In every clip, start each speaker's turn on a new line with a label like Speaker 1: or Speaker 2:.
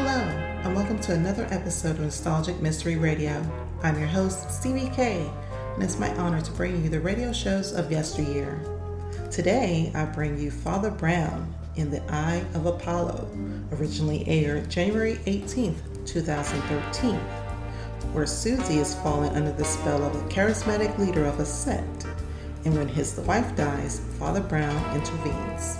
Speaker 1: Hello, and welcome to another episode of Nostalgic Mystery Radio. I'm your host, Stevie and it's my honor to bring you the radio shows of yesteryear. Today, I bring you Father Brown in the Eye of Apollo, originally aired January 18th, 2013, where Susie is falling under the spell of a charismatic leader of a sect, and when his wife dies, Father Brown intervenes.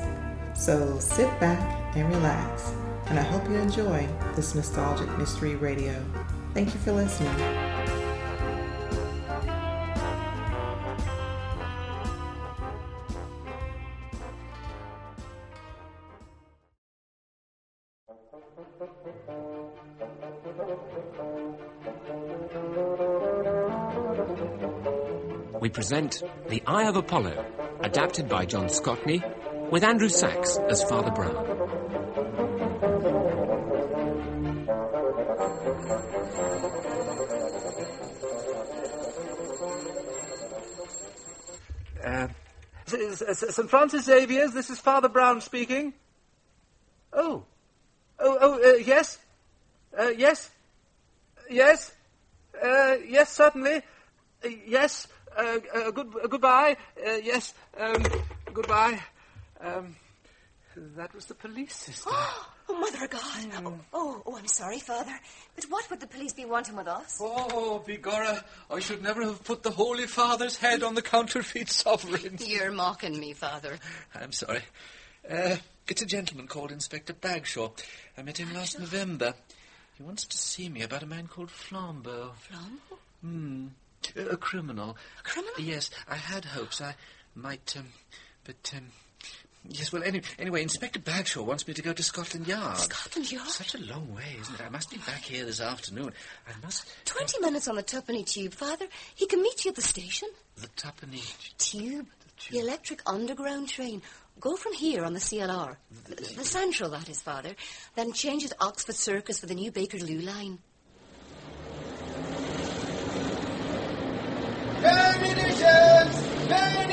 Speaker 1: So sit back and relax, and I hope you enjoy this nostalgic mystery radio. Thank you for listening.
Speaker 2: we present The Eye of Apollo, adapted by John Scotney, with Andrew Sachs as Father Brown.
Speaker 3: St. Francis Xavier's, this is Father Brown speaking. Oh. Oh, oh, uh, yes? Uh, yes? Yes? Uh, yes, certainly. Uh, yes. Uh, uh, good, uh, goodbye. Uh, yes. Um, goodbye. Um, that was the police, sister.
Speaker 4: Oh, Mother of God. Oh, oh, oh, I'm sorry, Father. But what would the police be wanting with us?
Speaker 3: Oh, Bigorra, I should never have put the Holy Father's head on the counterfeit sovereigns.
Speaker 4: You're mocking me, Father.
Speaker 3: I'm sorry. Uh, it's a gentleman called Inspector Bagshaw. I met him last November. He wants to see me about a man called Flambeau.
Speaker 4: Flambeau?
Speaker 3: Hmm. A, a criminal.
Speaker 4: A criminal?
Speaker 3: Yes, I had hopes I might, um, but, um, yes, well, any, anyway, Inspector Bagshaw wants me to go to Scotland Yard.
Speaker 4: Scotland Yard?
Speaker 3: Such a long way, isn't it? I must be back here this afternoon. I must...
Speaker 4: Twenty minutes on the Tuppenny Tube, Father. He can meet you at the station.
Speaker 3: The Tuppenny...
Speaker 4: Tube?
Speaker 3: tube.
Speaker 4: The electric underground train. Go from here on the CLR. The, the Central, that is, Father. Then change at Oxford Circus for the new Bakerloo line.
Speaker 5: Terminations! Terminations!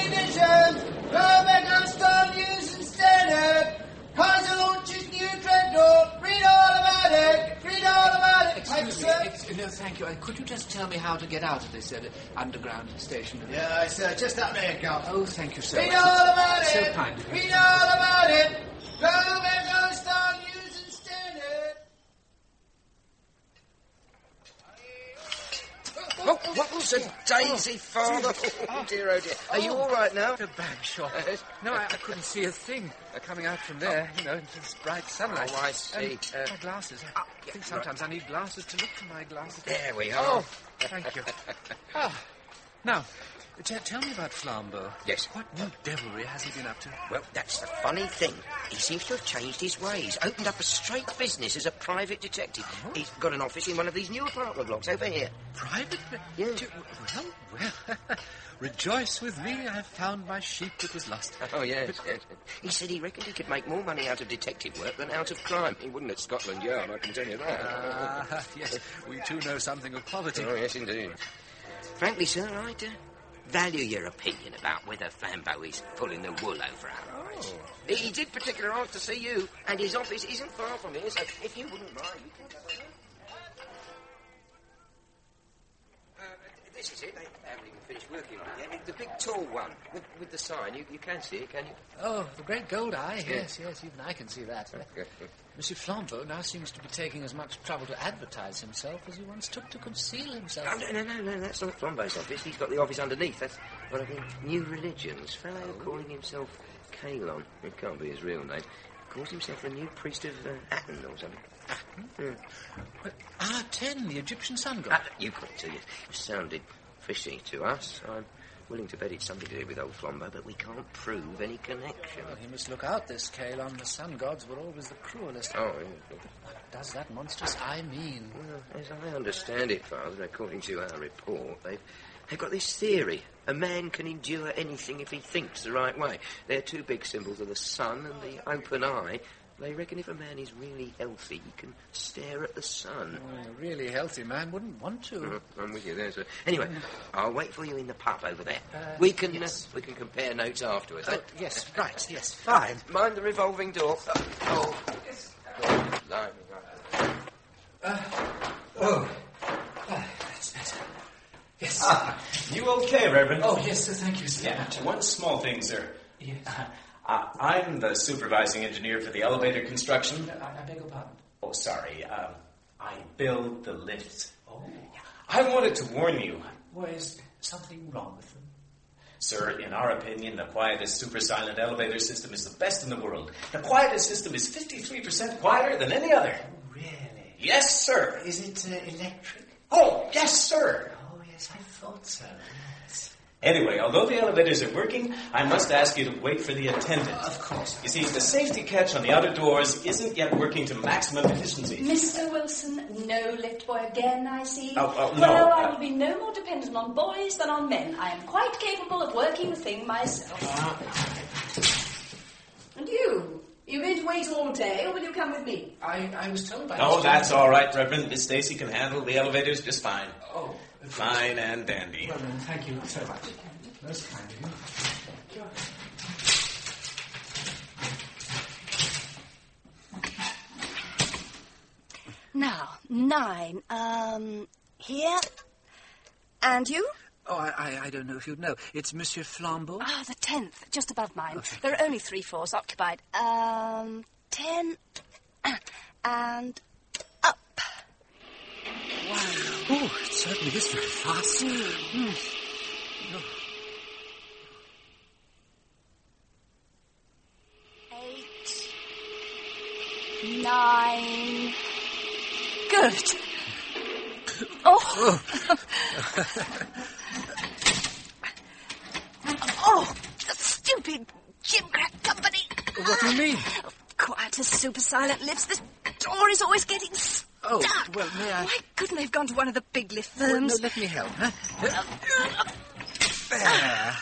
Speaker 3: Thank you. Could you just tell me how to get out of this uh, underground station?
Speaker 5: Yeah, sir, just up there, Gov.
Speaker 3: Oh, thank you so
Speaker 5: Read
Speaker 3: much.
Speaker 5: all about
Speaker 3: so
Speaker 5: it!
Speaker 3: kind of you.
Speaker 5: Read all about it! Perfect
Speaker 6: a daisy, Father? Oh, dear, oh, dear. Are you all right now?
Speaker 3: The A Bagshaw. no, I, I couldn't see a thing uh, coming out from there, you know, into this bright sunlight.
Speaker 6: Oh, I see. Uh,
Speaker 3: my glasses. I
Speaker 6: yeah,
Speaker 3: think sometimes I need glasses to look for my glasses.
Speaker 6: There we are.
Speaker 3: Oh, thank you. ah, now, t- tell me about Flambeau.
Speaker 6: Yes.
Speaker 3: What new devilry has he been up to?
Speaker 6: Well, that's the funny thing. He seems to have changed his ways. Opened up a straight business as a private detective. He's got an office in one of these new apartment blocks over here.
Speaker 3: Private?
Speaker 6: Yeah.
Speaker 3: Well, well. Rejoice with me, I've found my sheep that was lost.
Speaker 6: Oh, yes, yes. He said he reckoned he could make more money out of detective work than out of crime. He wouldn't at Scotland Yard, I can tell you that.
Speaker 3: Ah, yes, we too know something of poverty.
Speaker 6: Oh, yes, indeed. Frankly, sir, I'd uh, value your opinion about whether Flambeau is pulling the wool over our eyes. He, he did particularly ask to see you, and his office isn't far from here, so if you wouldn't mind... you could- Uh, this is it. They haven't even finished working on it. The big tall one with, with the sign. You, you can see it, can you?
Speaker 3: Oh, the great gold eye. Yes, yes, even I can see that. Monsieur Flambeau now seems to be taking as much trouble to advertise himself as he once took to conceal himself.
Speaker 6: Oh, no, no, no, no, that's not Flambeau's office. He's got the office underneath. That's one of the new religions. Fellow calling himself Kalon. It can't be his real name. Calls himself the new priest of uh, Aten or something.
Speaker 3: But Aten, the Egyptian sun god.
Speaker 6: Ah, you put it you. It sounded fishy to us. I'm willing to bet it's something to do with old Flambeau, but we can't prove any connection.
Speaker 3: Well, he must look out, this Kalon. The sun gods were always the cruelest.
Speaker 6: Oh, yeah.
Speaker 3: What does that monstrous eye mean?
Speaker 6: Well, as I understand it, Father, according to our report, they've, they've got this theory. A man can endure anything if he thinks the right way. They're two big symbols of the sun and the open eye. They reckon if a man is really healthy, he can stare at the sun.
Speaker 3: Well, a really healthy man wouldn't want to.
Speaker 6: Mhm, I'm with you there, sir. Anyway, I'll wait for you in the pub over there.
Speaker 3: Uh,
Speaker 6: we can
Speaker 3: yes.
Speaker 6: uh, we can compare notes afterwards.
Speaker 3: Oh, yes, right, yes, fine.
Speaker 6: Mind the revolving door. Oh, yes. Blimey, right.
Speaker 3: Oh. Ah, that's better. Yes.
Speaker 7: Ah, you okay, Reverend?
Speaker 3: Oh, yes, sir. Thank you, sir.
Speaker 7: Yeah, one small thing, sir.
Speaker 3: Yes.
Speaker 7: Uh, I'm the supervising engineer for the elevator construction.
Speaker 3: I, I beg your pardon.
Speaker 7: Oh, sorry. Um, I build the lifts.
Speaker 3: Oh. Yeah.
Speaker 7: I wanted to warn you,
Speaker 3: Well, is something wrong with them?
Speaker 7: sir. In our opinion, the quietest super silent elevator system is the best in the world. The quietest system is 53% quieter than any other.
Speaker 3: Really?
Speaker 7: Yes, sir.
Speaker 3: Is it uh, electric?
Speaker 7: Oh, yes, sir.
Speaker 3: Oh, yes, I thought so. Yes.
Speaker 7: Anyway, although the elevators are working, I must ask you to wait for the attendant.
Speaker 3: Of course.
Speaker 7: You see, the safety catch on the outer doors isn't yet working to maximum efficiency.
Speaker 8: Mr. Wilson, no lift boy again, I see.
Speaker 7: Oh, oh, no.
Speaker 8: Well, I will be no more dependent on boys than on men. I am quite capable of working the thing myself. Uh. And you? You going to wait all day, or will you come with me?
Speaker 3: I, I was told by
Speaker 7: Oh,
Speaker 3: Mr.
Speaker 7: that's all right, Reverend. Miss Stacy can handle the elevators just fine.
Speaker 3: Oh,
Speaker 7: Fine and dandy.
Speaker 3: well, then, thank you so much. Most kind of you.
Speaker 4: Now, nine. Um, here. And you?
Speaker 3: Oh, I, I, I don't know if you'd know. It's Monsieur Flambeau.
Speaker 8: Ah, the tenth, just above mine. There are only three floors occupied.
Speaker 4: Um, ten. And up.
Speaker 3: Oh, it certainly is very fast. Hmm.
Speaker 8: Eight. Nine. Good. Oh.
Speaker 4: Oh, the oh, stupid gimcrack company.
Speaker 3: What do you mean?
Speaker 4: Quiet as super silent lifts. This door is always getting
Speaker 3: Oh, well, may I-
Speaker 4: Why couldn't they have gone to one of the big lift firms?
Speaker 3: Well, no, let me help. Huh? There.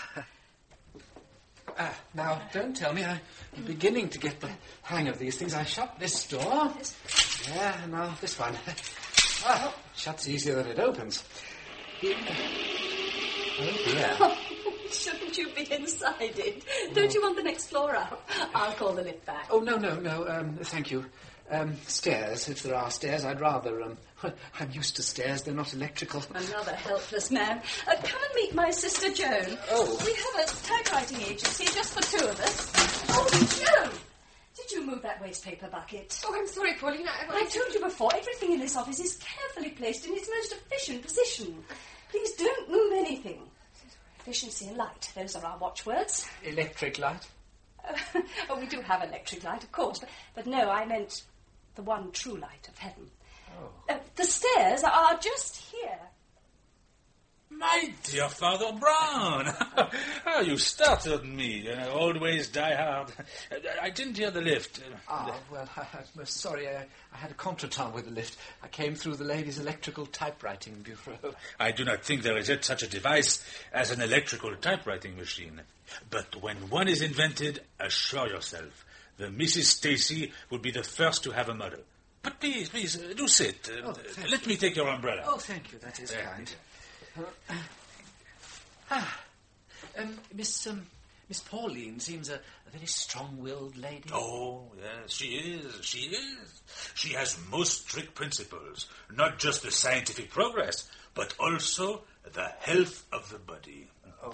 Speaker 3: Ah, now, don't tell me. I'm beginning to get the hang of these things. I shut this door. Yeah, and now this one. Ah, shuts easier than it opens. Oh, dear.
Speaker 8: Shouldn't you be inside it? Don't you want the next floor up? I'll call the lift back.
Speaker 3: Oh, no, no, no. Um, thank you. Um, stairs, if there are stairs, I'd rather. Um, I'm used to stairs. They're not electrical.
Speaker 8: Another helpless man. Uh, come and meet my sister Joan.
Speaker 3: Oh.
Speaker 8: We have a typewriting agency just for two of us. Oh, Joan! Did you move that waste paper bucket?
Speaker 9: Oh, I'm sorry, Paulina. I,
Speaker 8: I told you before, everything in this office is carefully placed in its most efficient position. Please don't move anything. Efficiency and light, those are our watchwords.
Speaker 3: Electric light?
Speaker 8: oh, we do have electric light, of course, but, but no, I meant the one true light of heaven. Uh, the stairs are just here.
Speaker 10: My dear Father Brown, how you startled me. You know, always die hard. I didn't hear the lift.
Speaker 3: Ah, well, I, I'm most sorry. I, I had a contretemps with the lift. I came through the ladies' electrical typewriting bureau.
Speaker 10: I do not think there is yet such a device as an electrical typewriting machine. But when one is invented, assure yourself, the Mrs. Stacy will be the first to have a model. But please, please, uh, do sit. Uh,
Speaker 3: Oh, thank
Speaker 10: let me take your umbrella.
Speaker 3: Oh, thank you. That is kind. Uh, ah, um, Miss um, Miss Pauline seems a, a very strong-willed lady.
Speaker 10: Oh, yes, she is. She is. She has most strict principles, not just the scientific progress, but also the health of the body.
Speaker 3: Oh,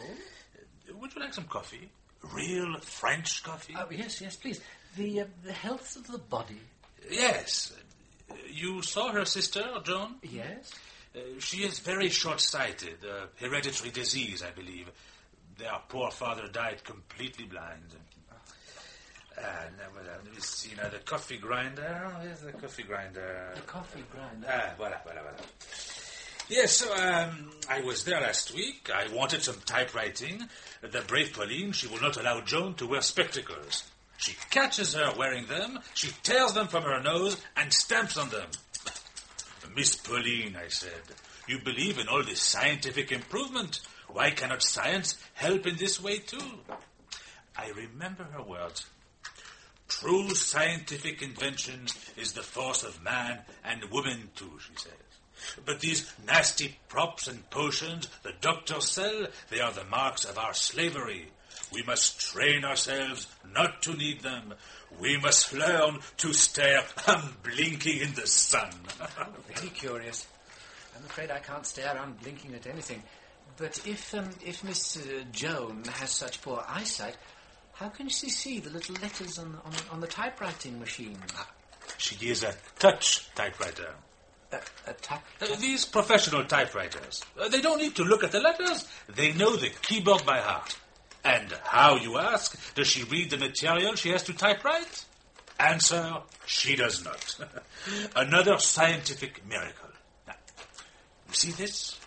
Speaker 10: Would you like some coffee? Real French coffee?
Speaker 3: oh yes, yes, please. The uh, the health of the body.
Speaker 10: yes. You saw her sister, Joan?
Speaker 3: Yes.
Speaker 10: Uh, she is very short-sighted. Uh, hereditary disease, I believe. Their poor father died completely blind. Now, well, uh, let me see now. The coffee grinder. Where's the coffee grinder?
Speaker 3: The coffee grinder.
Speaker 10: Ah, voilà, voilà, voilà. Yes, so um, I was there last week. I wanted some typewriting. The brave Pauline, she will not allow Joan to wear spectacles. She catches her wearing them, she tears them from her nose, and stamps on them. Miss Pauline, I said, you believe in all this scientific improvement. Why cannot science help in this way too? I remember her words. True scientific invention is the force of man and woman too, she says. But these nasty props and potions the doctors sell, they are the marks of our slavery. We must train ourselves not to need them. We must learn to stare unblinking in the sun.
Speaker 3: Very curious. I'm afraid I can't stare unblinking at anything. But if um, if Miss uh, Joan has such poor eyesight, how can she see the little letters on on, on the typewriting machine?
Speaker 10: She is a touch typewriter.
Speaker 3: A.
Speaker 10: Uh, these professional typewriters, uh, they don't need to look at the letters. They know the keyboard by heart. And how, you ask, does she read the material she has to typewrite? Answer, she does not. Another scientific miracle. Now, you see this?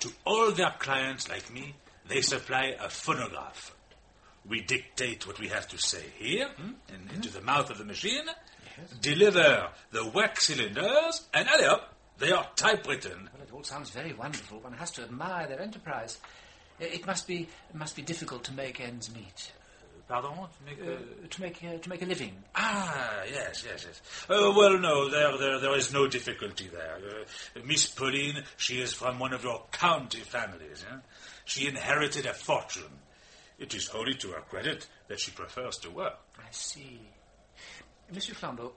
Speaker 10: To all their clients like me, they supply a phonograph. We dictate what we have to say here, hmm, in- into the mouth of the machine, deliver the wax cylinders, and allez up, they are typewritten.
Speaker 3: Well, it all sounds very wonderful. One has to admire their enterprise. Uh, It must be it must be difficult to make ends meet.
Speaker 10: Pardon? To make
Speaker 3: Uh, to make uh, to make a living.
Speaker 10: Ah, yes, yes, yes. Uh, well, no, there, there, there is no difficulty there. Uh, Miss Pauline, she is from one of your county families. Eh? She inherited a fortune. It is wholly to her credit that she prefers to work.
Speaker 3: I see. Monsieur Flambeau,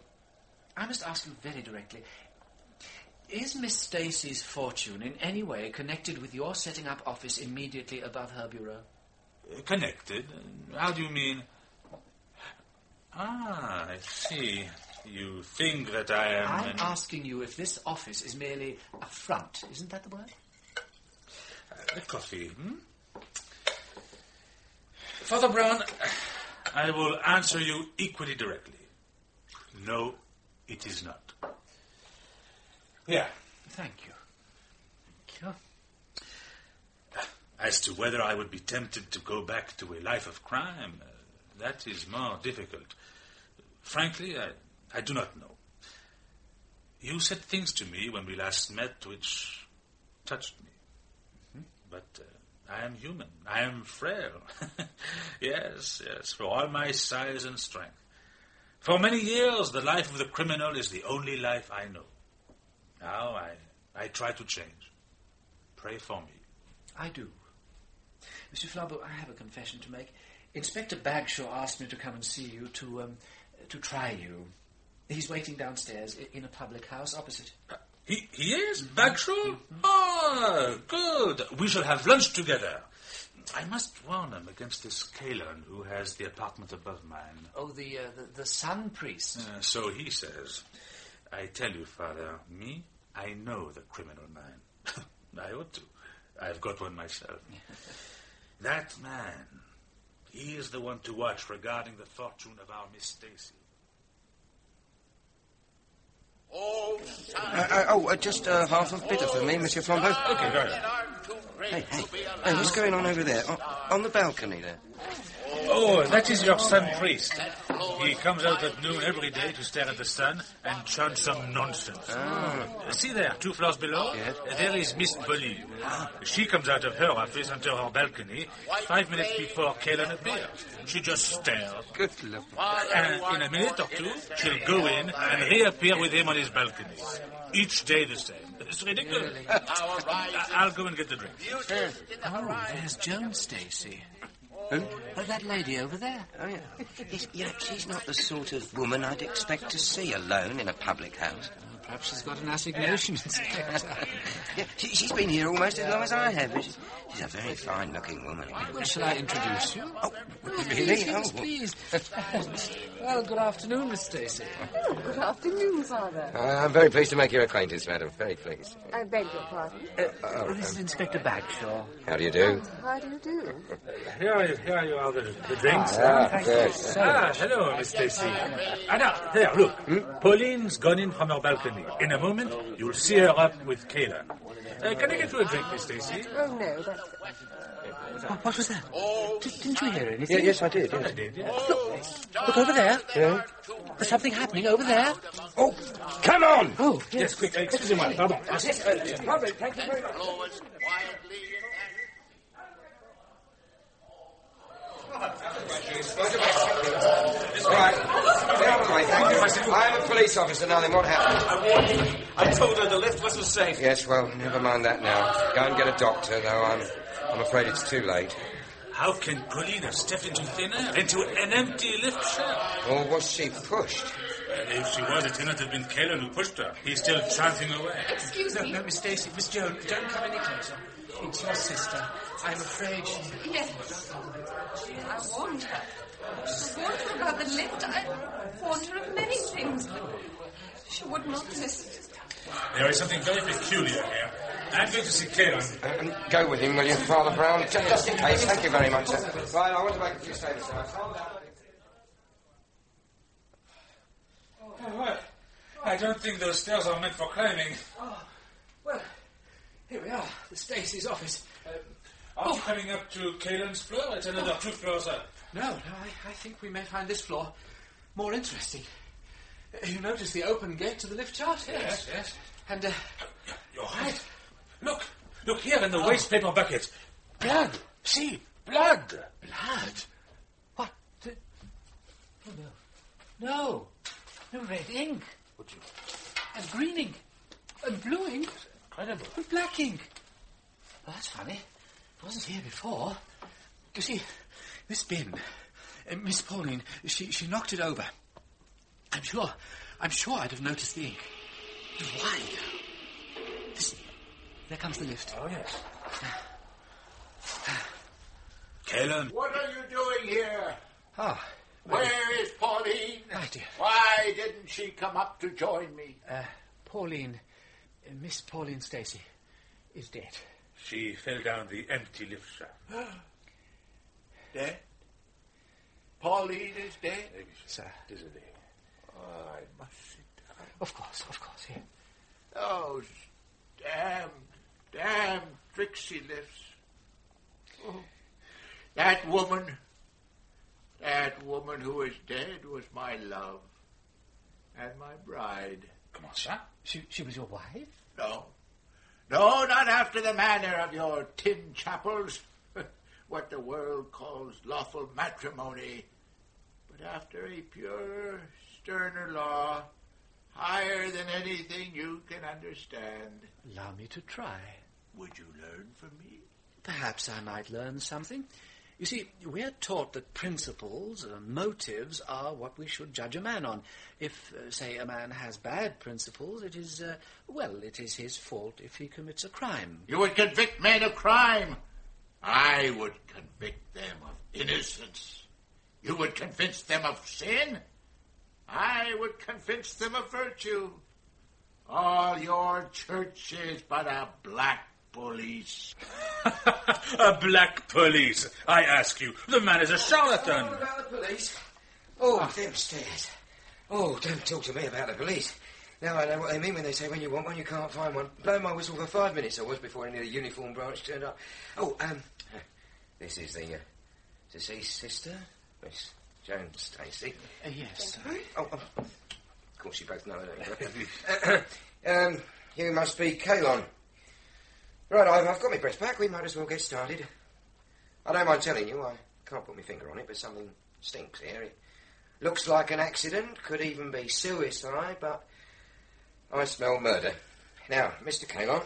Speaker 3: I must ask you very directly. Is Miss Stacy's fortune in any way connected with your setting up office immediately above her bureau?
Speaker 10: Uh, connected? How do you mean? Ah, I see. You think that I am.
Speaker 3: I'm
Speaker 10: an-
Speaker 3: asking you if this office is merely a front. Isn't that the word?
Speaker 10: Uh, coffee, hmm? Father Brown, I will answer you equally directly. No, it is not. Yeah.
Speaker 3: Thank you. Thank you.
Speaker 10: As to whether I would be tempted to go back to a life of crime, uh, that is more difficult. Frankly, I, I do not know. You said things to me when we last met which touched me. But uh, I am human. I am frail. yes, yes, for all my size and strength. For many years, the life of the criminal is the only life I know. Now I, I try to change. Pray for me.
Speaker 3: I do. Monsieur Flambeau, I have a confession to make. Inspector Bagshaw asked me to come and see you to um, to try you. He's waiting downstairs in a public house opposite.
Speaker 10: He, he is? Bagshaw? Ah, good. We shall have lunch together. I must warn him against this Kalon who has the apartment above mine.
Speaker 3: Oh, the uh, the, the sun priest.
Speaker 10: Uh, so he says. I tell you, Father, me, I know the criminal mind. I ought to. I've got one myself. that man, he is the one to watch regarding the fortune of our Miss Stacy.
Speaker 6: Uh, uh, oh, uh, just uh, half a bitter for me, Monsieur Flambeau.
Speaker 10: Okay, very well.
Speaker 6: Hey, hey, hey, what's going on over there? On, on the balcony there?
Speaker 10: Oh, that is your sun priest. He comes out at noon every day to stare at the sun and chant some nonsense. Uh, See there, two floors below?
Speaker 6: Yes.
Speaker 10: There is Miss Pauline. She comes out of her office onto her balcony five minutes before Kalon appears. She just stares.
Speaker 6: Good lord.
Speaker 10: And in a minute or two, she'll go in and reappear with him on his balcony. Each day the same. It's ridiculous. I'll go and get the drink.
Speaker 3: Oh, there's Joan Stacy.
Speaker 6: Who?
Speaker 3: Oh, that lady over there.
Speaker 6: Oh, yeah. Yes, you know, she's not the sort of woman I'd expect to see alone in a public house.
Speaker 3: Perhaps she's got an assignation, Inspector.
Speaker 6: Yeah, she, she's been here almost as long as I have. She's, she's a very fine-looking woman.
Speaker 3: Well, shall I introduce you?
Speaker 6: Oh, really?
Speaker 3: Please,
Speaker 6: Oh,
Speaker 3: please, please. well, good afternoon, Miss Stacy.
Speaker 9: Good afternoon, Father.
Speaker 6: Uh, I'm very pleased to make your acquaintance, madam. Very pleased.
Speaker 9: I beg your pardon.
Speaker 6: oh,
Speaker 3: This is Inspector Bagshaw.
Speaker 6: How do you do?
Speaker 9: How do you do?
Speaker 10: Here are, you, here are you all the, the drinks.
Speaker 6: Ah, good.
Speaker 10: Ah, hello, Miss Stacy. Ah, now, there, look. Pauline's gone in from her balcony. In a moment, you'll see her up with Kalon. Uh, can I get you a drink, Miss Stacy?
Speaker 9: Oh, no, that's...
Speaker 3: What, what was that? Did, didn't you hear
Speaker 6: Yeah,
Speaker 3: anything?
Speaker 6: yes, I did. Yes.
Speaker 10: I did, yes.
Speaker 3: Look over there.
Speaker 6: Yeah?
Speaker 3: There's something happening over there.
Speaker 6: Oh, come on!
Speaker 3: Oh,
Speaker 10: Yes, quick. Uh, excusez-moi, pardon.
Speaker 6: Lovely, thank you very much. Right. Get out of the way, thank you. I'm a police officer now, then what happened?
Speaker 7: I warned you. I told her the lift wasn't safe.
Speaker 6: Yes, well, never mind that now. Go and get a doctor, though I'm, I'm afraid it's too late.
Speaker 10: How can Pauline have stepped into thin air, into an empty lift shaft?
Speaker 6: Or was she pushed?
Speaker 10: And if she was, it cannot have been Kalon who pushed her. He's still chanting away.
Speaker 4: Excuse
Speaker 3: No,
Speaker 4: me.
Speaker 3: no, Miss Stacy, Miss Joan, don't come any closer. It's your sister. I'm afraid she...
Speaker 8: Yes. I warned her. I warned her about the lift. I warned her of many things. but She would not listen.
Speaker 10: There is something very peculiar here. I'm going to see Kalon.
Speaker 6: Um, go with him, will you, Father Brown? Just, just in case. Thank you very much, sir. Right, I want to make a few statements. sir.
Speaker 10: Oh, well, I don't think those stairs are meant for climbing.
Speaker 3: Oh, well, here we are, the Stacey's office. Um,
Speaker 10: Are you coming up to Kalon's floor? It's another two floors up.
Speaker 3: no, no, I, I think we may find this floor more interesting. Uh, You notice the open gate to the lift shaft?
Speaker 10: Yes, yes.
Speaker 3: And, uh,
Speaker 10: You're right. Look, look here in the waste paper bucket. Blood. See, blood.
Speaker 3: blood. What? The... Oh, no. No. No red ink.
Speaker 10: Would you?
Speaker 3: And green ink. And blue ink.
Speaker 10: Incredible.
Speaker 3: And black ink. Well, that's funny. It wasn't here before. You see, this bin, uh, Miss Pauline, she, she knocked it over. I'm sure, I'm sure I'd have noticed the ink. But why? Listen, there comes the lift.
Speaker 10: Oh, yes. Kalon.
Speaker 11: What are you doing here?
Speaker 3: Ah,
Speaker 11: Where is Pauline?
Speaker 3: my dear.
Speaker 11: Why didn't she come up to join me?
Speaker 3: Uh, Pauline, Uh, Miss Pauline Stacy, is dead.
Speaker 10: She fell down the empty lift shaft.
Speaker 11: Dead? Pauline is dead?
Speaker 3: Sir.
Speaker 10: Isn't it?
Speaker 11: Oh, I must sit down.
Speaker 3: Of course, of course, here.
Speaker 11: Those oh, damn, damn Trixie lifts. Oh, that woman, that woman who is dead was my love and my bride.
Speaker 10: Come on, sir.
Speaker 3: She, she was your wife?
Speaker 11: No. No, not after the manner of your tin chapels, what the world calls lawful matrimony, but after a purer, sterner law, higher than anything you can understand.
Speaker 3: Allow me to try.
Speaker 11: Would you learn from me?
Speaker 3: Perhaps I might learn something. You see, we're taught that principles, uh, motives, are what we should judge a man on. If, uh, say, a man has bad principles, it is, uh, well, it is his fault if he commits a crime.
Speaker 11: You would convict men of crime. I would convict them of innocence. You would convince them of sin. I would convince them of virtue. All your church is but a black police.
Speaker 10: a black police. I ask you. The man is a charlatan.
Speaker 6: What about the police? Oh, them stairs. Oh, don't talk to me about the police. Now I know what they mean when they say when you want one, you can't find one. Blow my whistle for five minutes I was before any of the uniform branch turned up. Oh, um, this is the uh, deceased sister, Miss Joan Stacy.
Speaker 3: Uh, yes, sir.
Speaker 6: Oh, oh, of course you both know that. um, you must be Kalon. Right, I've, I've got my breath back. We might as well get started. I don't mind telling you, I can't put my finger on it, but something stinks here. It looks like an accident, could even be suicide, but I smell murder. Now, Mr. Kalon,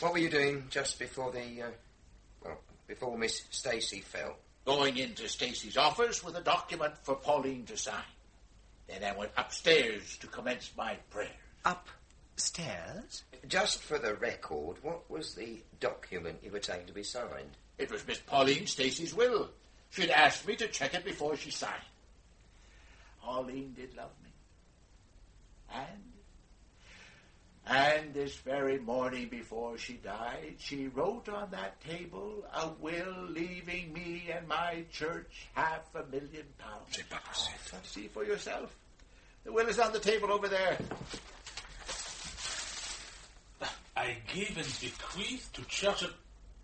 Speaker 6: what were you doing just before the, uh, well, before Miss Stacy fell?
Speaker 11: Going into Stacy's office with a document for Pauline to sign. Then I went upstairs to commence my prayer.
Speaker 3: Upstairs?
Speaker 6: Just for the record, what was the document you were taking to be signed?
Speaker 11: It was Miss Pauline Stacy's will. She'd asked me to check it before she signed. Pauline did love me. And and this very morning before she died, she wrote on that table a will leaving me and my church half a million pounds. See oh, for yourself. The will is on the table over there.
Speaker 10: I give and bequeath to church of...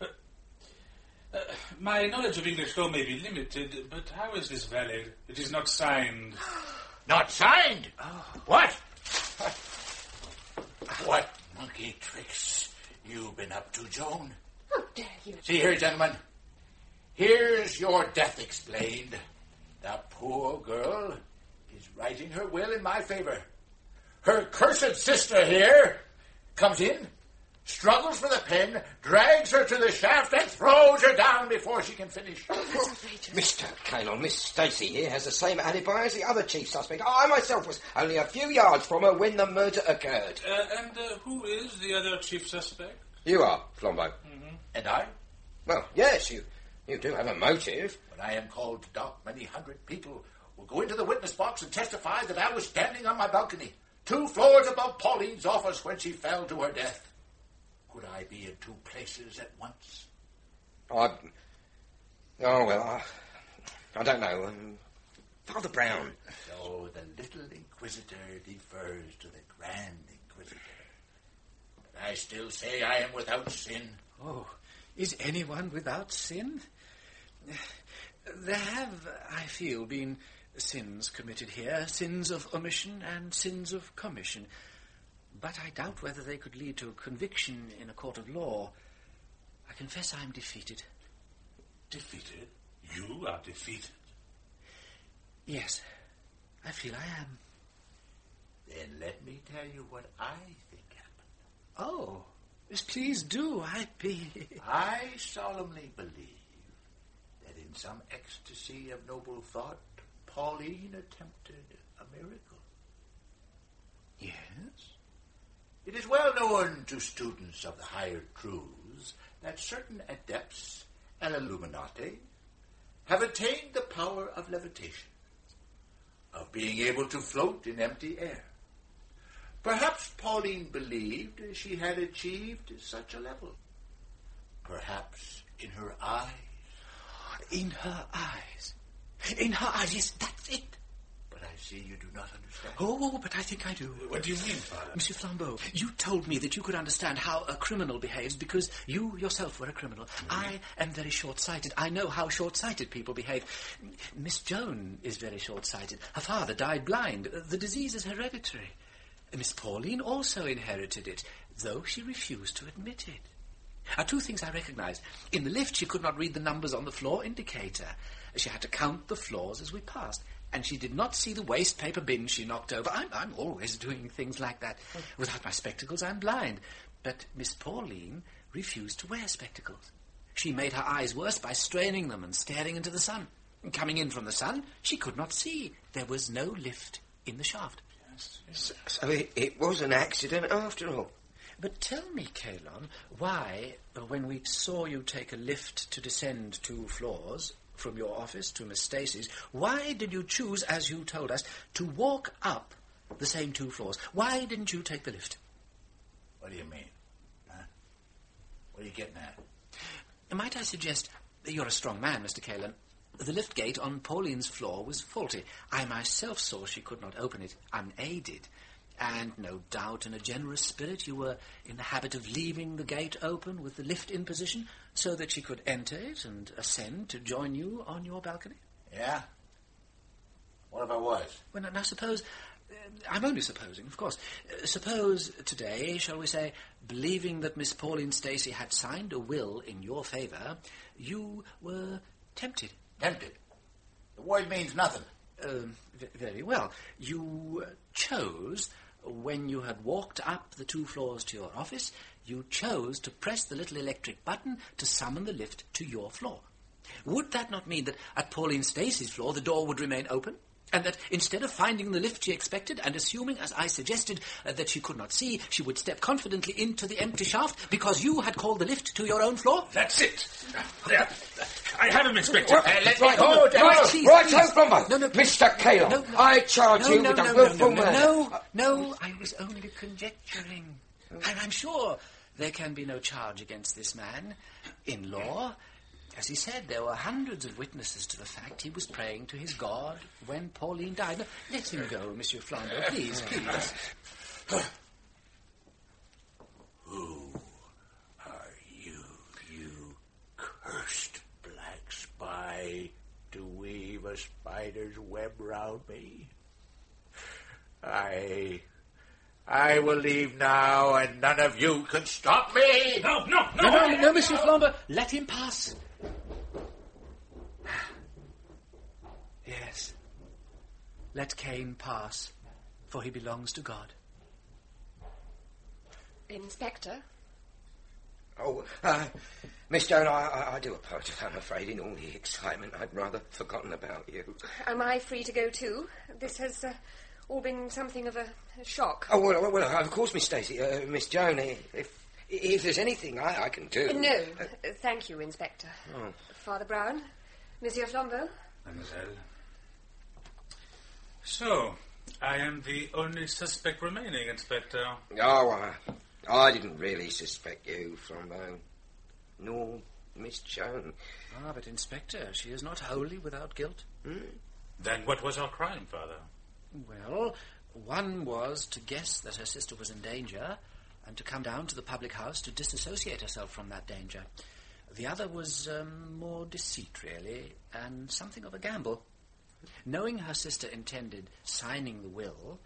Speaker 10: Uh, my knowledge of English law may be limited, but how is this valid? It is not signed.
Speaker 11: Not signed? What? What monkey tricks you been up to, Joan?
Speaker 4: How dare you?
Speaker 11: See here, gentlemen. Here's your death explained. The poor girl is writing her will in my favor. Her cursed sister here comes in, struggles for the pin, drags her to the shaft, and throws her down before she can finish.
Speaker 6: Mr. Kalon, Miss Stacy here has the same alibi as the other chief suspect. I myself was only a few yards from her when the murder occurred.
Speaker 10: Uh, and uh, who is the other chief suspect?
Speaker 6: You are, Flambeau.
Speaker 11: And I?
Speaker 6: Well, yes, you, you do have a motive.
Speaker 11: When I am called to dock, many hundred people will go into the witness box and testify that I was standing on my balcony, two floors above Pauline's office when she fell to her death. Could I be in two places at once?
Speaker 6: I. Oh, well, I, I don't know. Um, Father Brown.
Speaker 11: So the little inquisitor defers to the grand inquisitor. But I still say I am without sin.
Speaker 3: Oh, is anyone without sin? There have, I feel, been sins committed here, sins of omission and sins of commission. But I doubt whether they could lead to a conviction in a court of law. I confess I am defeated.
Speaker 10: Defeated? You are defeated?
Speaker 3: Yes, I feel I am.
Speaker 11: Then let me tell you what I think happened.
Speaker 3: Oh, yes, please do. I be.
Speaker 11: I solemnly believe that in some ecstasy of noble thought, Pauline attempted a miracle.
Speaker 3: Yes?
Speaker 11: It is well known to students of the higher truths that certain adepts and illuminati have attained the power of levitation, of being able to float in empty air. Perhaps Pauline believed she had achieved such a level. Perhaps in her eyes.
Speaker 3: In her eyes. In her eyes, yes, that's it.
Speaker 11: But I see you do not understand.
Speaker 3: Oh, oh, but I think I do.
Speaker 10: What do you mean, Father?
Speaker 3: Monsieur Flambeau, you told me that you could understand how a criminal behaves because you yourself were a criminal. Mm-hmm. I am very short-sighted. I know how short-sighted people behave. Miss Joan is very short-sighted. Her father died blind. The disease is hereditary. Miss Pauline also inherited it, though she refused to admit it. Are two things I recognized. In the lift, she could not read the numbers on the floor indicator. She had to count the floors as we passed. And she did not see the waste paper bin she knocked over. I'm, I'm always doing things like that. Without my spectacles, I'm blind. But Miss Pauline refused to wear spectacles. She made her eyes worse by straining them and staring into the sun. Coming in from the sun, she could not see. There was no lift in the shaft.
Speaker 6: So, so it, it was an accident after all.
Speaker 3: But tell me, Kalon, why, uh, when we saw you take a lift to descend two floors from your office to Miss Stacy's, why did you choose, as you told us, to walk up the same two floors? Why didn't you take the lift?
Speaker 11: What do you mean? Huh? What are you getting at?
Speaker 3: Might I suggest, you're a strong man, Mr. Kalon. The lift gate on Pauline's floor was faulty. I myself saw she could not open it unaided. And no doubt, in a generous spirit, you were in the habit of leaving the gate open with the lift in position so that she could enter it and ascend to join you on your balcony?
Speaker 11: Yeah? What if I was?
Speaker 3: Well, now, now suppose. Uh, I'm only supposing, of course. Uh, suppose today, shall we say, believing that Miss Pauline Stacy had signed a will in your favour, you were tempted.
Speaker 11: Tempted? The word means nothing.
Speaker 3: Um, v- very well. You chose, when you had walked up the two floors to your office, you chose to press the little electric button to summon the lift to your floor. Would that not mean that at Pauline Stacy's floor the door would remain open? And that instead of finding the lift she expected and assuming, as I suggested, uh, that she could not see, she would step confidently into the empty shaft because you had called the lift to your own floor?
Speaker 10: That's it. There. I have him, Inspector.
Speaker 11: Uh, let me
Speaker 6: Right,
Speaker 11: go.
Speaker 6: right,
Speaker 3: please,
Speaker 6: right,
Speaker 3: please. No, no,
Speaker 6: Mr. Kalon,
Speaker 3: No, no.
Speaker 6: I charge
Speaker 3: No,
Speaker 6: you
Speaker 3: no,
Speaker 6: with
Speaker 3: no,
Speaker 6: a
Speaker 3: no,
Speaker 6: willful
Speaker 3: no, no,
Speaker 6: murder.
Speaker 3: no, no, I was only conjecturing. And I'm sure there can be no charge against this man in law. As he said, there were hundreds of witnesses to the fact he was praying to his God when Pauline died. Let him go, Monsieur Flambeau, please, please.
Speaker 11: Who are you, you cursed black spy, to weave a spider's web round me? I. I will leave now, and none of you can stop me!
Speaker 10: No, no,
Speaker 3: No,
Speaker 10: no.
Speaker 3: no, no, Monsieur Flambeau, let him pass. Yes. Let Cain pass, for he belongs to God.
Speaker 8: Inspector,
Speaker 6: Oh, uh, Miss Joan, I, I, I do apologise. I'm afraid in all the excitement I'd rather forgotten about you.
Speaker 9: Am I free to go too? This has uh, all been something of a, a shock.
Speaker 6: Oh, well, well, of course, Miss Stacy. Uh, Miss Joan, if, if there's anything I, I can do...
Speaker 9: No, uh, thank you, Inspector.
Speaker 6: Oh.
Speaker 9: Father Brown, Monsieur Flambeau.
Speaker 10: Mademoiselle. So, I am the only suspect remaining, Inspector.
Speaker 6: Oh, I, I didn't really suspect you, Flambeau. Nor Miss Joan.
Speaker 3: Ah, but Inspector, she is not wholly without guilt.
Speaker 6: Hmm?
Speaker 10: Then what was our crime, Father?
Speaker 3: Well, one was to guess that her sister was in danger and to come down to the public house to disassociate herself from that danger. The other was um, more deceit, really, and something of a gamble. Knowing her sister intended signing the will,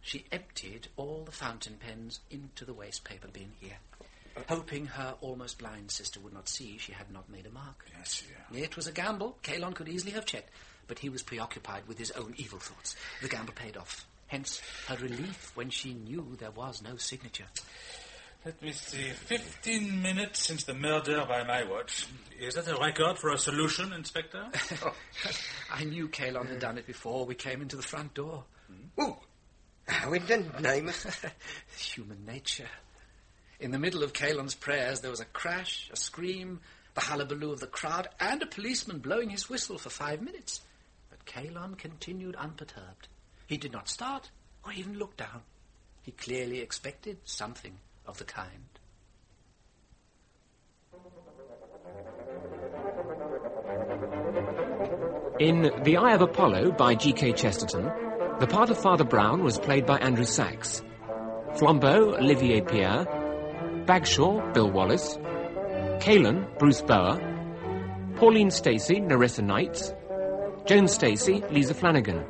Speaker 3: she emptied all the fountain pens into the waste paper bin here, hoping her almost blind sister would not see she had not made a mark.
Speaker 10: Yes, yeah.
Speaker 3: It was a gamble. Kalon could easily have checked, but he was preoccupied with his own evil thoughts. The gamble paid off. Hence her relief when she knew there was no signature.
Speaker 10: Let me see. Fifteen minutes since the murder by my watch. Is that a record for a solution, Inspector?
Speaker 3: I knew Kalon had done it before we came into the front door.
Speaker 6: Oh, how in the name
Speaker 3: Human nature. In the middle of Kalon's prayers, there was a crash, a scream, the hullabaloo of the crowd, and a policeman blowing his whistle for five minutes. But Kalon continued unperturbed. He did not start or even look down. He clearly expected something of the kind.
Speaker 2: In The Eye of Apollo by G.K. Chesterton, the part of Father Brown was played by Andrew Sachs. Flambeau, Olivier Pierre. Bagshaw, Bill Wallace. Kalon, Bruce Bower. Pauline Stacey, Narissa Knights. Joan Stacey, Lisa Flanagan.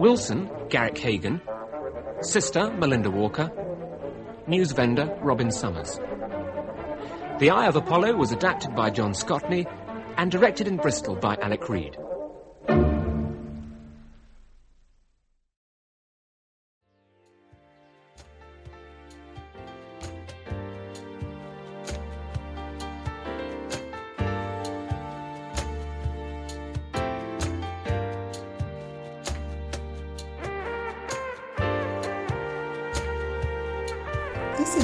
Speaker 2: Wilson, Garrick Hagan. Sister, Melinda Walker. News vendor, Robin Summers. The Eye of Apollo was adapted by John Scotney and directed in Bristol by Alec Reed.